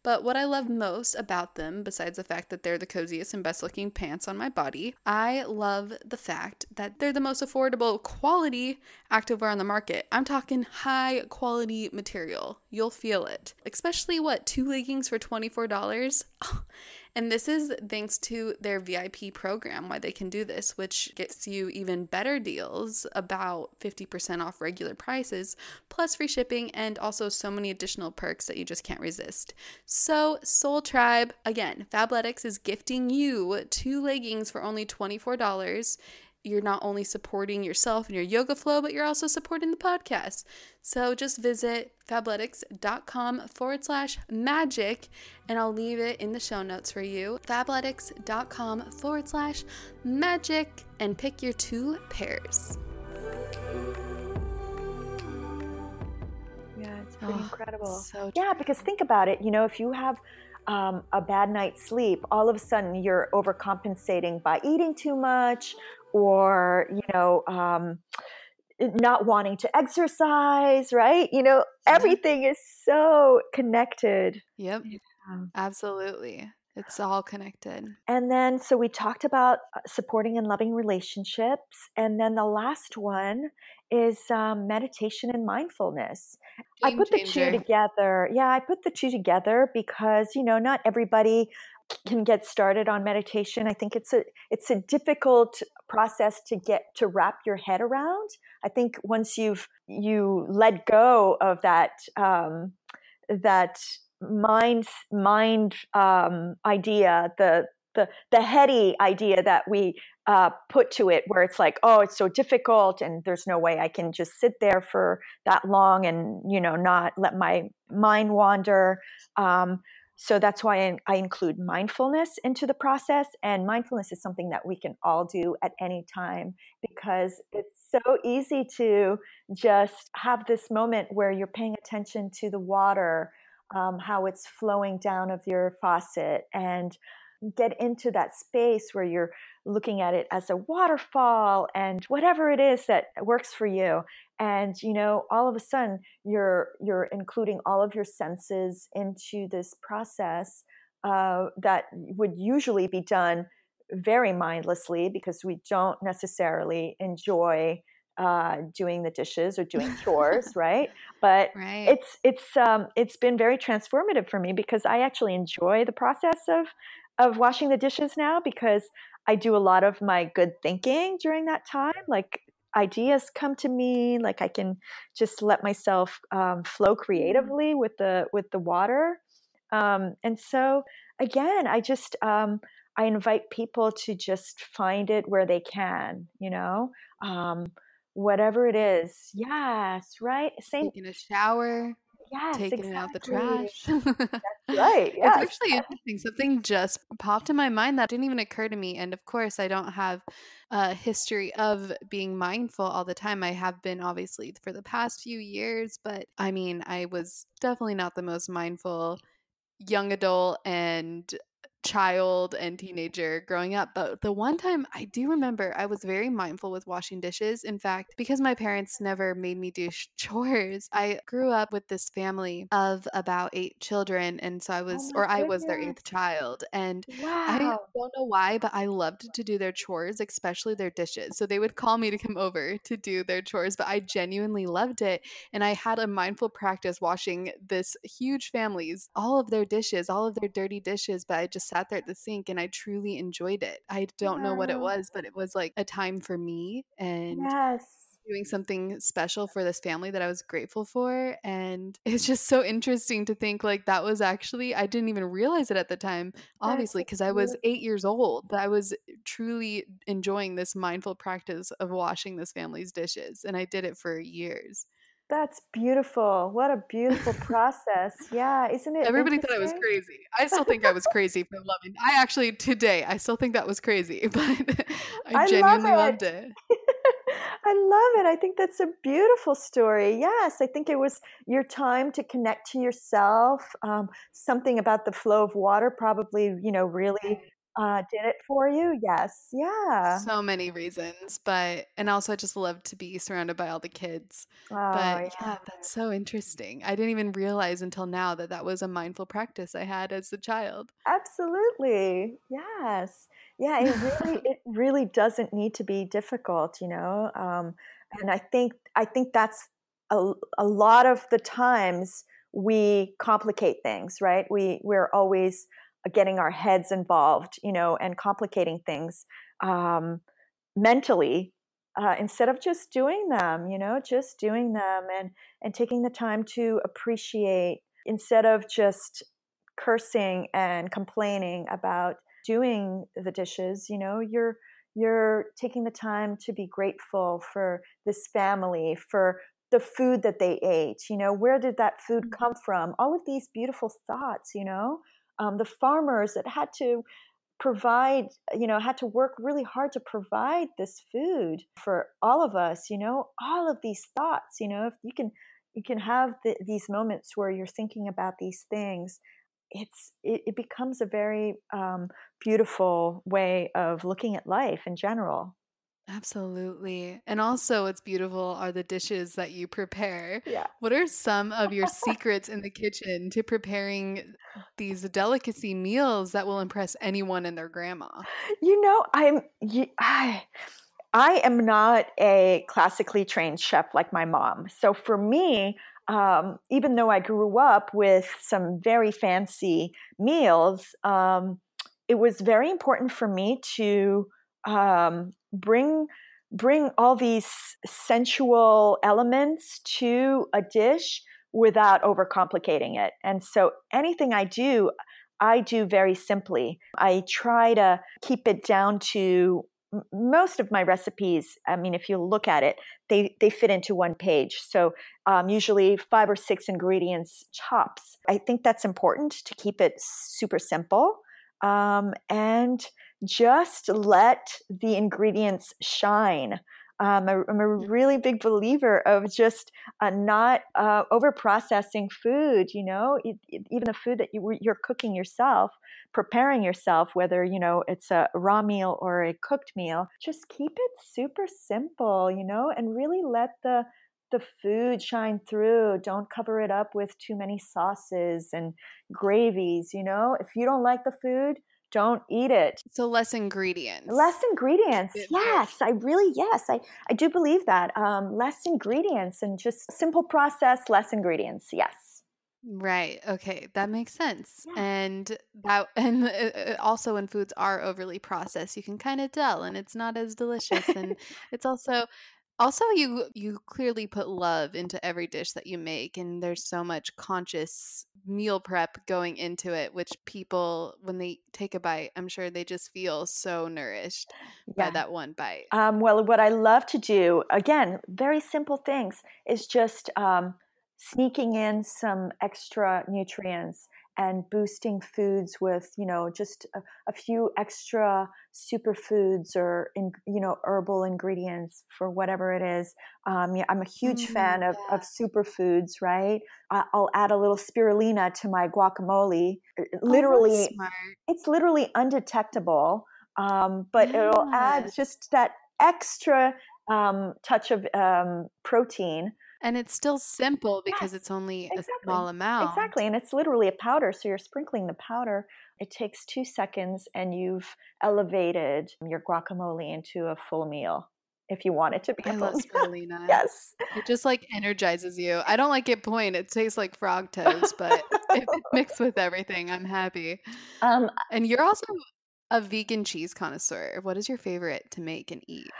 But what I love most about them, besides the fact that they're the coziest and best looking pants on my body, I love the fact that they're the most affordable quality activewear on the market. I'm talking high quality material. You'll feel it. Especially what, two leggings for $24? And this is thanks to their VIP program, why they can do this, which gets you even better deals, about 50% off regular prices, plus free shipping, and also so many additional perks that you just can't resist. So, Soul Tribe, again, Fabletics is gifting you two leggings for only $24 you're not only supporting yourself and your yoga flow, but you're also supporting the podcast. So just visit fabletics.com forward slash magic, and I'll leave it in the show notes for you. Fabletics.com forward slash magic, and pick your two pairs. Pretty oh, incredible. So yeah, because think about it. You know, if you have um, a bad night's sleep, all of a sudden you're overcompensating by eating too much or you know um, not wanting to exercise right? You know everything is so connected. Yep. Absolutely. It's all connected. And then so we talked about uh, supporting and loving relationships and then the last one is um, meditation and mindfulness. Game i put changer. the two together yeah i put the two together because you know not everybody can get started on meditation. I think it's a it's a difficult process to get to wrap your head around. I think once you've you let go of that um, that mind mind um, idea the the the heady idea that we uh, put to it where it's like oh it's so difficult and there's no way i can just sit there for that long and you know not let my mind wander um, so that's why I include mindfulness into the process. And mindfulness is something that we can all do at any time because it's so easy to just have this moment where you're paying attention to the water, um, how it's flowing down of your faucet, and get into that space where you're looking at it as a waterfall and whatever it is that works for you and you know all of a sudden you're you're including all of your senses into this process uh, that would usually be done very mindlessly because we don't necessarily enjoy uh, doing the dishes or doing chores, right? But right. it's it's um, it's been very transformative for me because I actually enjoy the process of of washing the dishes now because I do a lot of my good thinking during that time. Like ideas come to me, like I can just let myself um, flow mm. creatively with the with the water. Um, and so again, I just um, I invite people to just find it where they can. You know, um, whatever it is. Yes, right. Same. in a shower yes, taking exactly. out the trash. That's right. Yeah. It's actually interesting. Something just popped in my mind that didn't even occur to me. And of course, I don't have a history of being mindful all the time. I have been obviously for the past few years, but I mean, I was definitely not the most mindful young adult and child and teenager growing up. But the one time I do remember, I was very mindful with washing dishes. In fact, because my parents never made me do chores, I grew up with this family of about eight children. And so I oh was, oh or I was their eighth child. And wow. I don't know why, but I loved to do their chores, especially their dishes. So they would call me to come over to do their chores, but I genuinely loved it. And I had a mindful practice washing this huge family's, all of their dishes, all of their dirty dishes, but I just sat there at the sink and I truly enjoyed it. I don't yeah. know what it was, but it was like a time for me and yes doing something special for this family that I was grateful for. And it's just so interesting to think like that was actually, I didn't even realize it at the time, obviously, because I was eight years old, but I was truly enjoying this mindful practice of washing this family's dishes. And I did it for years. That's beautiful. What a beautiful process. Yeah, isn't it? Everybody thought I was crazy. I still think I was crazy for loving. I actually today I still think that was crazy, but I, I genuinely love it. loved it. I love it. I think that's a beautiful story. Yes, I think it was your time to connect to yourself. Um, something about the flow of water probably, you know, really uh, did it for you? Yes. Yeah. So many reasons, but and also I just love to be surrounded by all the kids. Oh, but yeah. yeah, that's so interesting. I didn't even realize until now that that was a mindful practice I had as a child. Absolutely. Yes. Yeah, it really it really doesn't need to be difficult, you know. Um, and I think I think that's a, a lot of the times we complicate things, right? We we're always getting our heads involved, you know, and complicating things um, mentally uh, instead of just doing them, you know, just doing them and and taking the time to appreciate instead of just cursing and complaining about doing the dishes. You know, you're you're taking the time to be grateful for this family, for the food that they ate. You know, where did that food mm-hmm. come from? All of these beautiful thoughts. You know um, the farmers that had to provide you know had to work really hard to provide this food for all of us you know all of these thoughts you know if you can you can have the, these moments where you're thinking about these things it's it, it becomes a very um, beautiful way of looking at life in general Absolutely. And also, what's beautiful are the dishes that you prepare. Yeah. What are some of your secrets in the kitchen to preparing these delicacy meals that will impress anyone and their grandma? You know, I'm I I am not a classically trained chef like my mom. So for me, um, even though I grew up with some very fancy meals, um, it was very important for me to um, bring bring all these sensual elements to a dish without overcomplicating it. And so anything I do, I do very simply. I try to keep it down to most of my recipes i mean if you look at it they they fit into one page so um, usually five or six ingredients tops i think that's important to keep it super simple um, and just let the ingredients shine. Um, I, am a really big believer of just uh, not uh, over processing food. You know, it, it, even the food that you, you're cooking yourself, preparing yourself, whether you know it's a raw meal or a cooked meal, just keep it super simple. You know, and really let the the food shine through. Don't cover it up with too many sauces and gravies. You know, if you don't like the food, don't eat it. So less ingredients. Less ingredients. Yes, I really yes, I I do believe that. Um, less ingredients and just simple process, less ingredients. Yes. Right. Okay, that makes sense. Yeah. And that and uh, uh, also when foods are overly processed, you can kind of tell and it's not as delicious and it's also also, you you clearly put love into every dish that you make, and there's so much conscious meal prep going into it, which people, when they take a bite, I'm sure they just feel so nourished yeah. by that one bite. Um, well, what I love to do, again, very simple things, is just um, sneaking in some extra nutrients and boosting foods with you know just a, a, few extra superfoods or in, you know herbal ingredients for whatever it is um, yeah, i'm a huge mm, fan of, yeah. of superfoods right I, will add a little spirulina to my guacamole oh, literally oh, it's literally undetectable um, but yes. it'll add just that extra um, touch of um, protein and it's still simple because yes, it's only exactly. a small amount. Exactly. And it's literally a powder. So you're sprinkling the powder. It takes two seconds and you've elevated your guacamole into a full meal if you want it to be. I love spirulina. yes. It just like energizes you. I don't like it plain. It tastes like frog toes, but if it mixed with everything, I'm happy. Um, and you're also a vegan cheese connoisseur. What is your favorite to make and eat?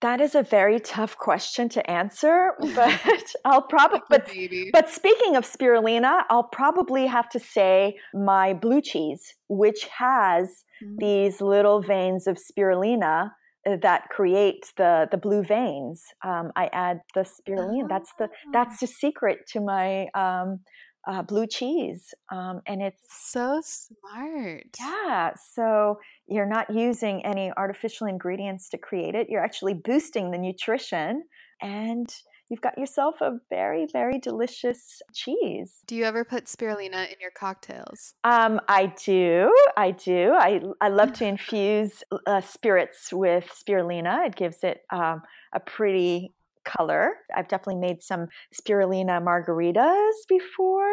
That is a very tough question to answer, but I'll probably. But, but speaking of spirulina, I'll probably have to say my blue cheese, which has mm. these little veins of spirulina uh, that create the the blue veins. Um, I add the spirulina. That's the that's the secret to my um, uh, blue cheese, um, and it's so smart. Yeah, so you're not using any artificial ingredients to create it. You're actually boosting the nutrition, and you've got yourself a very, very delicious cheese. Do you ever put spirulina in your cocktails? Um, I do. I do. I, I love to infuse uh, spirits with spirulina. It gives it um, a pretty color. I've definitely made some spirulina margaritas before.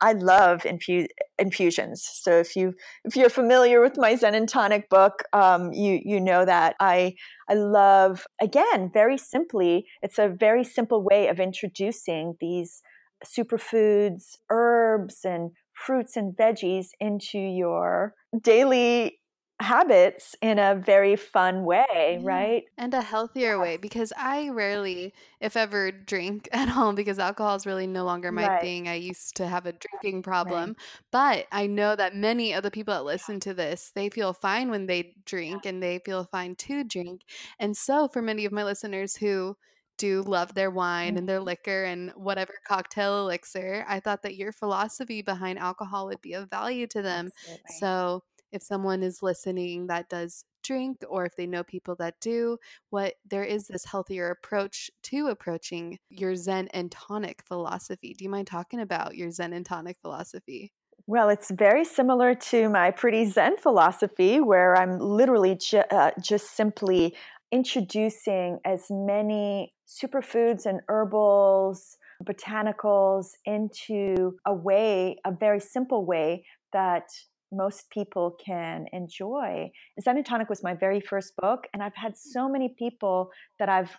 I love infu- infusions. So if you if you're familiar with my Zen and Tonic book, um, you you know that I I love again very simply. It's a very simple way of introducing these superfoods, herbs, and fruits and veggies into your daily habits in a very fun way, right? And a healthier yeah. way because I rarely, if ever, drink at all because alcohol is really no longer my right. thing. I used to have a drinking problem, right. but I know that many of the people that listen to this, they feel fine when they drink and they feel fine to drink. And so for many of my listeners who do love their wine and their mm-hmm. liquor and whatever cocktail elixir, I thought that your philosophy behind alcohol would be of value to them. Absolutely. So if someone is listening that does drink or if they know people that do what there is this healthier approach to approaching your zen and tonic philosophy. Do you mind talking about your zen and tonic philosophy? Well, it's very similar to my pretty Zen philosophy, where I'm literally ju- uh, just simply introducing as many superfoods and herbals, botanicals into a way, a very simple way that most people can enjoy. Zen and Tonic was my very first book, and I've had so many people that I've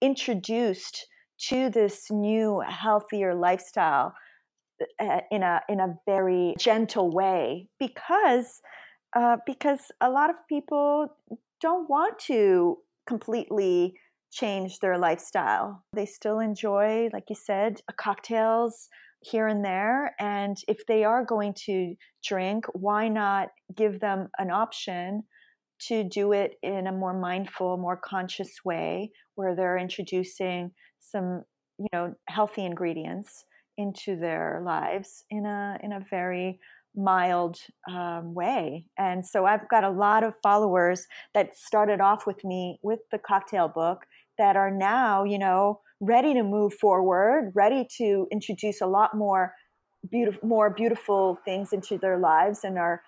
introduced to this new, healthier lifestyle uh, in a in a very gentle way because uh, because a lot of people don't want to completely change their lifestyle. They still enjoy, like you said, cocktails, here and there. And if they are going to drink, why not give them an option to do it in a more mindful, more conscious way where they're introducing some, you know, healthy ingredients into their lives in a in a very mild um, way. And so I've got a lot of followers that started off with me with the cocktail book that are now, you know, ready to move forward, ready to introduce a lot more beautiful, more beautiful things into their lives, and are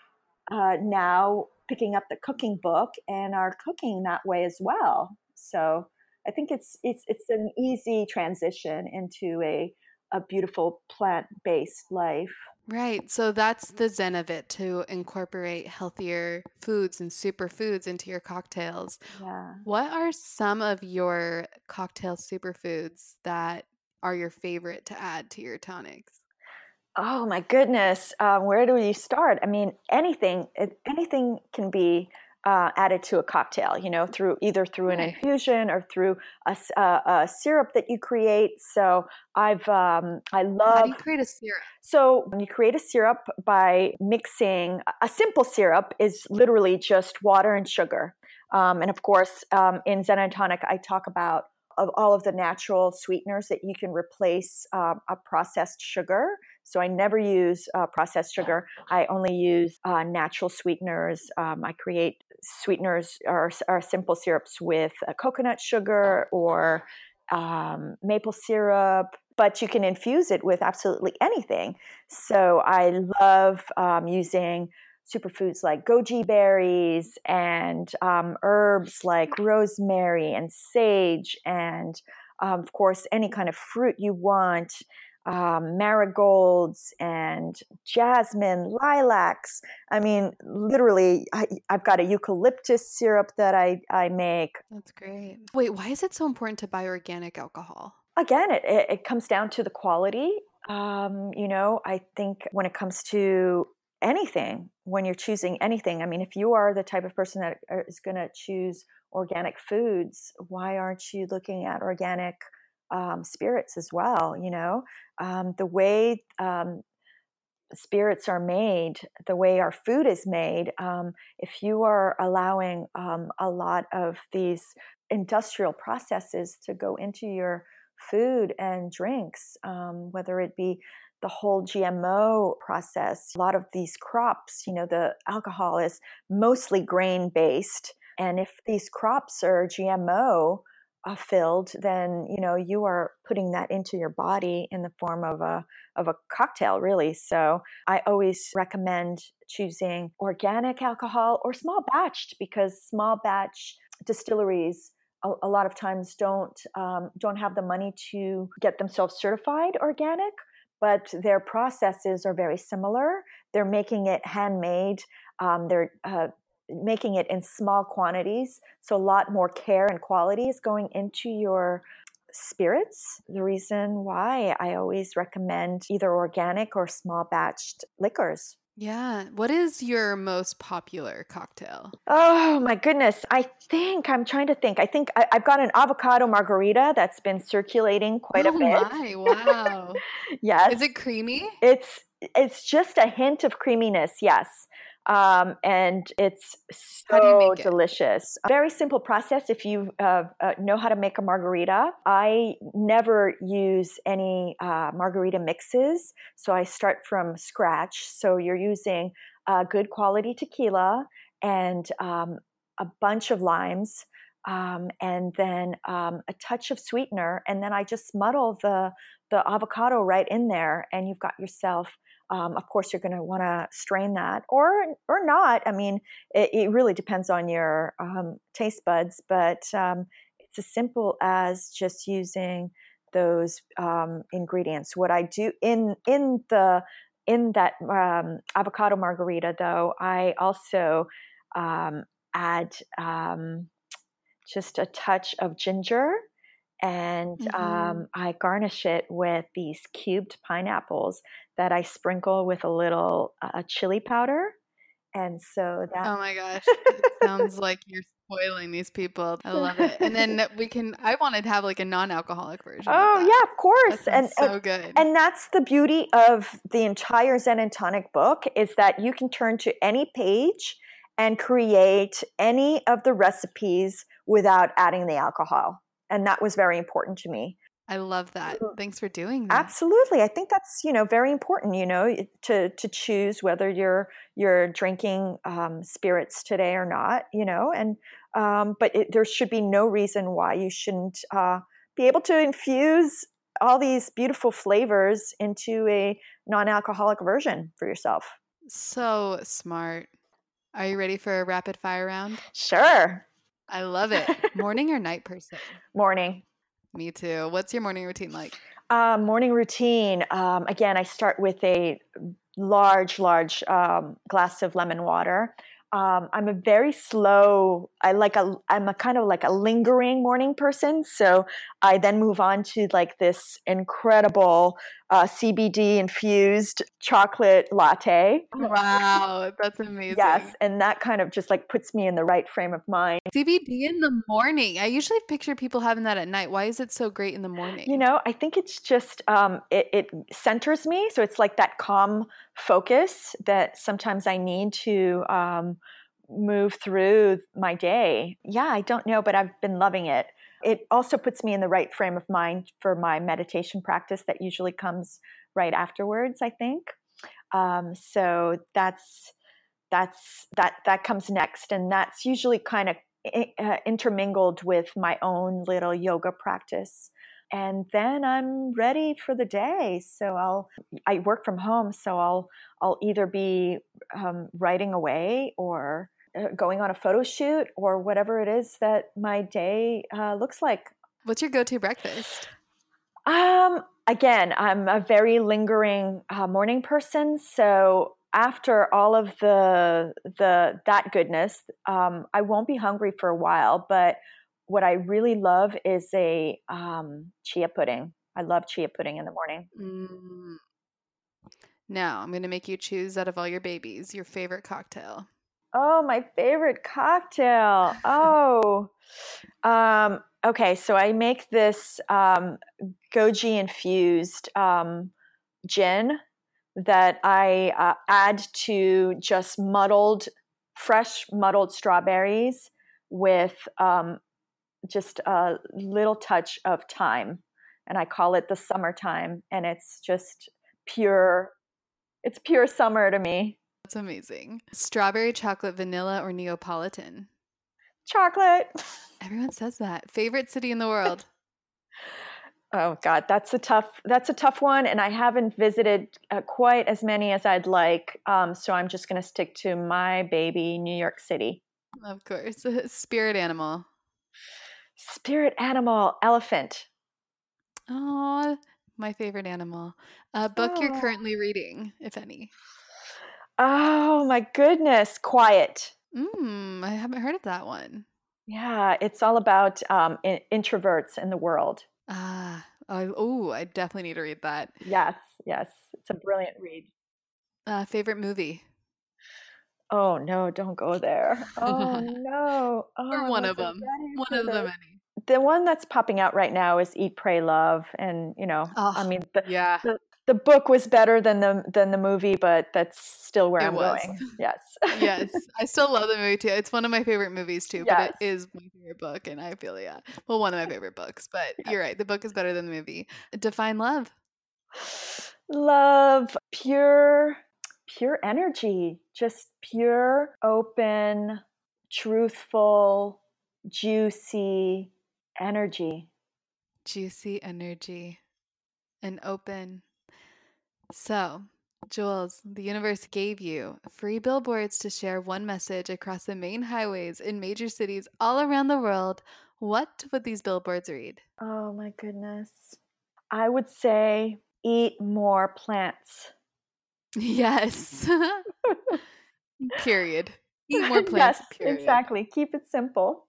uh, now picking up the cooking book and are cooking that way as well. So I think it's it's it's an easy transition into a a beautiful plant based life. Right. So that's the zen of it to incorporate healthier foods and superfoods into your cocktails. Yeah. What are some of your cocktail superfoods that are your favorite to add to your tonics? Oh my goodness. Um, where do you start? I mean, anything, anything can be uh, added to a cocktail, you know, through either through an infusion or through a, a, a syrup that you create. So I've um, I love. How do you create a syrup? So you create a syrup by mixing a simple syrup is literally just water and sugar, um, and of course um, in Zen and Tonic I talk about of all of the natural sweeteners that you can replace um, a processed sugar. So I never use uh, processed sugar. I only use uh, natural sweeteners. Um, I create sweeteners or, or simple syrups with coconut sugar or um, maple syrup, but you can infuse it with absolutely anything. So I love um, using superfoods like goji berries and um, herbs like rosemary and sage, and um, of course, any kind of fruit you want um, marigolds and jasmine, lilacs. I mean, literally, I, have got a eucalyptus syrup that I, I make. That's great. Wait, why is it so important to buy organic alcohol? Again, it, it, it comes down to the quality. Um, you know, I think when it comes to anything, when you're choosing anything, I mean, if you are the type of person that uh, going to choose organic foods, why aren't you looking at organic? Um, spirits as well. You know, um, the way um, spirits are made, the way our food is made, um, if you are allowing um, a lot of these industrial processes to go into your food and drinks, um, whether it be the whole GMO process, a lot of these crops, you know, the alcohol is mostly grain based. And if these crops are GMO, uh, filled, then you know you are putting that into your body in the form of a of a cocktail, really. So I always recommend choosing organic alcohol or small batched because small batch distilleries a, a lot of times don't um, don't have the money to get themselves certified organic but their processes are very similar they're making it handmade um, they're uh, making it in small quantities so a lot more care and quality is going into your spirits the reason why i always recommend either organic or small batched liquors yeah. What is your most popular cocktail? Oh my goodness. I think I'm trying to think. I think I, have got an avocado margarita that's been circulating quite oh a bit. Oh, my, wow. yes. Is it creamy? It's it's just a hint of creaminess, yes um, and it's so delicious. It? Very simple process. If you uh, uh, know how to make a margarita, I never use any uh, margarita mixes, so I start from scratch. So you're using good quality tequila and um, a bunch of limes. Um, and then um, a touch of sweetener, and then I just muddle the the avocado right in there, and you've got yourself um, of course, you're going to want to strain that, or or not. I mean, it, it really depends on your um, taste buds, but um, it's as simple as just using those um, ingredients. What I do in in the in that um, avocado margarita, though, I also um, add just a touch of ginger and mm-hmm. um, I garnish it with these cubed pineapples that I sprinkle with a little uh, chili powder. And so that. Oh my gosh. It sounds like you're spoiling these people. I love it. And then we can, I wanted to have like a non alcoholic version. Oh, of yeah, of course. and so good. And that's the beauty of the entire Zen and Tonic book is that you can turn to any page and create any of the recipes without adding the alcohol and that was very important to me I love that. Thanks for doing that. Absolutely. I think that's, you know, very important, you know, to to choose whether you're you're drinking um, spirits today or not, you know, and um, but it, there should be no reason why you shouldn't uh, be able to infuse all these beautiful flavors into a non-alcoholic version for yourself. So smart. Are you ready for a rapid fire round? Sure. I love it. Morning or night person? Morning. Me too. What's your morning routine like? Uh, morning routine. Um, again, I start with a large, large um, glass of lemon water um, I'm a very slow. I like a. I'm a kind of like a lingering morning person. So I then move on to like this incredible uh, CBD infused chocolate latte. Wow, that's amazing. Yes, and that kind of just like puts me in the right frame of mind. CBD in the morning. I usually picture people having that at night. Why is it so great in the morning? You know, I think it's just um, it, it centers me. So it's like that calm focus that sometimes I need to um, move through my day. Yeah, I don't know, but I've been loving it. It also puts me in the right frame of mind for my meditation practice that usually comes right afterwards, I think. Um, so that's that's that that comes next and that's usually kind of uh, intermingled with my own little yoga practice and then I'm ready for the day. So I'll I work from home, so I'll I'll either be um, writing away or going on a photo shoot or whatever it is that my day uh, looks like. What's your go-to breakfast? Um, again, I'm a very lingering uh, morning person, so after all of the the that goodness, um, I won't be hungry for a while, but what I really love is a um, chia pudding. I love chia pudding in the morning. Mm. Now I'm going to make you choose out of all your babies your favorite cocktail. Oh, my favorite cocktail. Oh, um, okay. So I make this um, goji infused um, gin that I uh, add to just muddled, fresh muddled strawberries with um, just a little touch of thyme. And I call it the summertime. And it's just pure, it's pure summer to me. That's amazing. Strawberry chocolate, vanilla, or Neapolitan? Chocolate. Everyone says that. Favorite city in the world? Oh God, that's a tough. That's a tough one, and I haven't visited uh, quite as many as I'd like. Um, so I'm just going to stick to my baby, New York City. Of course, spirit animal. Spirit animal, elephant. Oh, my favorite animal. A book oh. you're currently reading, if any. Oh my goodness, Quiet. Mm, I haven't heard of that one. Yeah, it's all about um, in- introverts in the world. Ah, oh, I definitely need to read that. Yes, yes, it's a brilliant read. Uh, favorite movie? Oh no, don't go there. Oh no. Oh, or one of them. One of the many. The one that's popping out right now is Eat, Pray, Love, and you know, oh, I mean, the, yeah, the, the book was better than the than the movie, but that's still where it I'm was. going. Yes. yes. I still love the movie too. It's one of my favorite movies too, yes. but it is my favorite book and I feel yeah. Well, one of my favorite books, but yeah. you're right. The book is better than the movie. Define love. Love pure pure energy, just pure, open, truthful, juicy energy. Juicy energy and open so, Jules, the universe gave you free billboards to share one message across the main highways in major cities all around the world. What would these billboards read? Oh my goodness. I would say eat more plants. Yes. period. Eat more plants. yes, period. exactly. Keep it simple.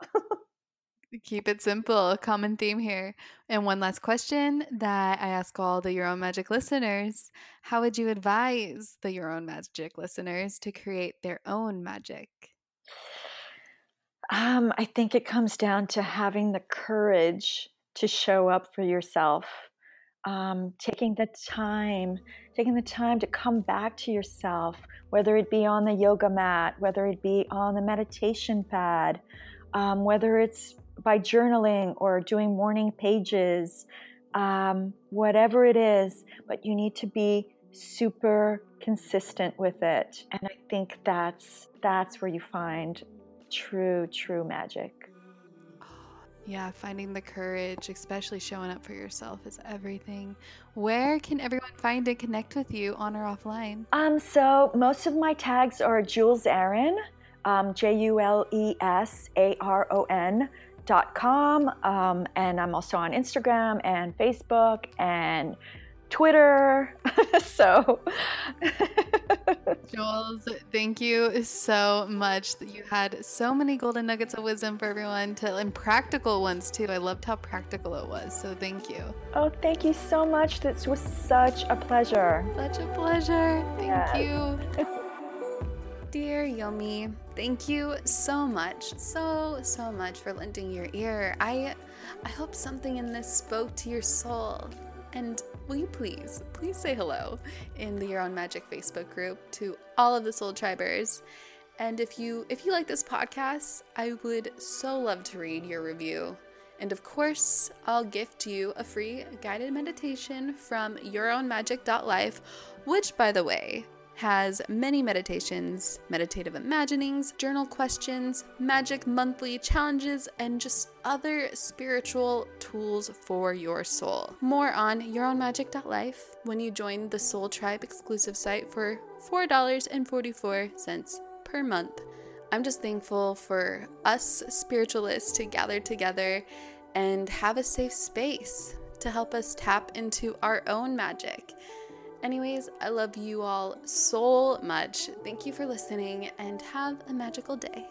Keep it simple, common theme here. And one last question that I ask all the Your Own Magic listeners How would you advise the Your Own Magic listeners to create their own magic? Um, I think it comes down to having the courage to show up for yourself. Um, taking the time, taking the time to come back to yourself, whether it be on the yoga mat, whether it be on the meditation pad, um, whether it's by journaling or doing morning pages, um, whatever it is, but you need to be super consistent with it. And I think that's that's where you find true, true magic. Yeah, finding the courage, especially showing up for yourself, is everything. Where can everyone find and connect with you on or offline? Um, so most of my tags are Jules Aron, um, J U L E S A R O N com, um, and I'm also on Instagram and Facebook and Twitter. so, Jules, thank you so much. You had so many golden nuggets of wisdom for everyone to, and practical ones too. I loved how practical it was. So, thank you. Oh, thank you so much. This was such a pleasure. Such a pleasure. Thank yes. you. Dear Yomi, thank you so much, so, so much for lending your ear. I, I hope something in this spoke to your soul. And will you please, please say hello in the Your Own Magic Facebook group to all of the Soul Tribers. And if you if you like this podcast, I would so love to read your review. And of course, I'll gift you a free guided meditation from yourownmagic.life, which by the way, has many meditations, meditative imaginings, journal questions, magic monthly challenges, and just other spiritual tools for your soul. More on yourownmagic.life when you join the Soul Tribe exclusive site for $4.44 per month. I'm just thankful for us spiritualists to gather together and have a safe space to help us tap into our own magic Anyways, I love you all so much. Thank you for listening and have a magical day.